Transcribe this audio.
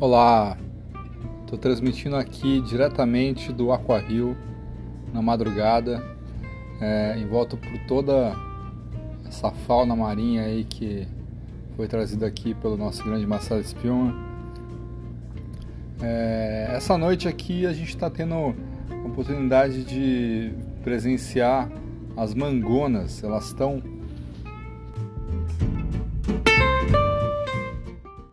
Olá, estou transmitindo aqui diretamente do Aquarrio na madrugada, é, em volta por toda essa fauna marinha aí que foi trazida aqui pelo nosso grande Marcelo Spielman. É, essa noite aqui a gente está tendo a oportunidade de presenciar as mangonas, elas estão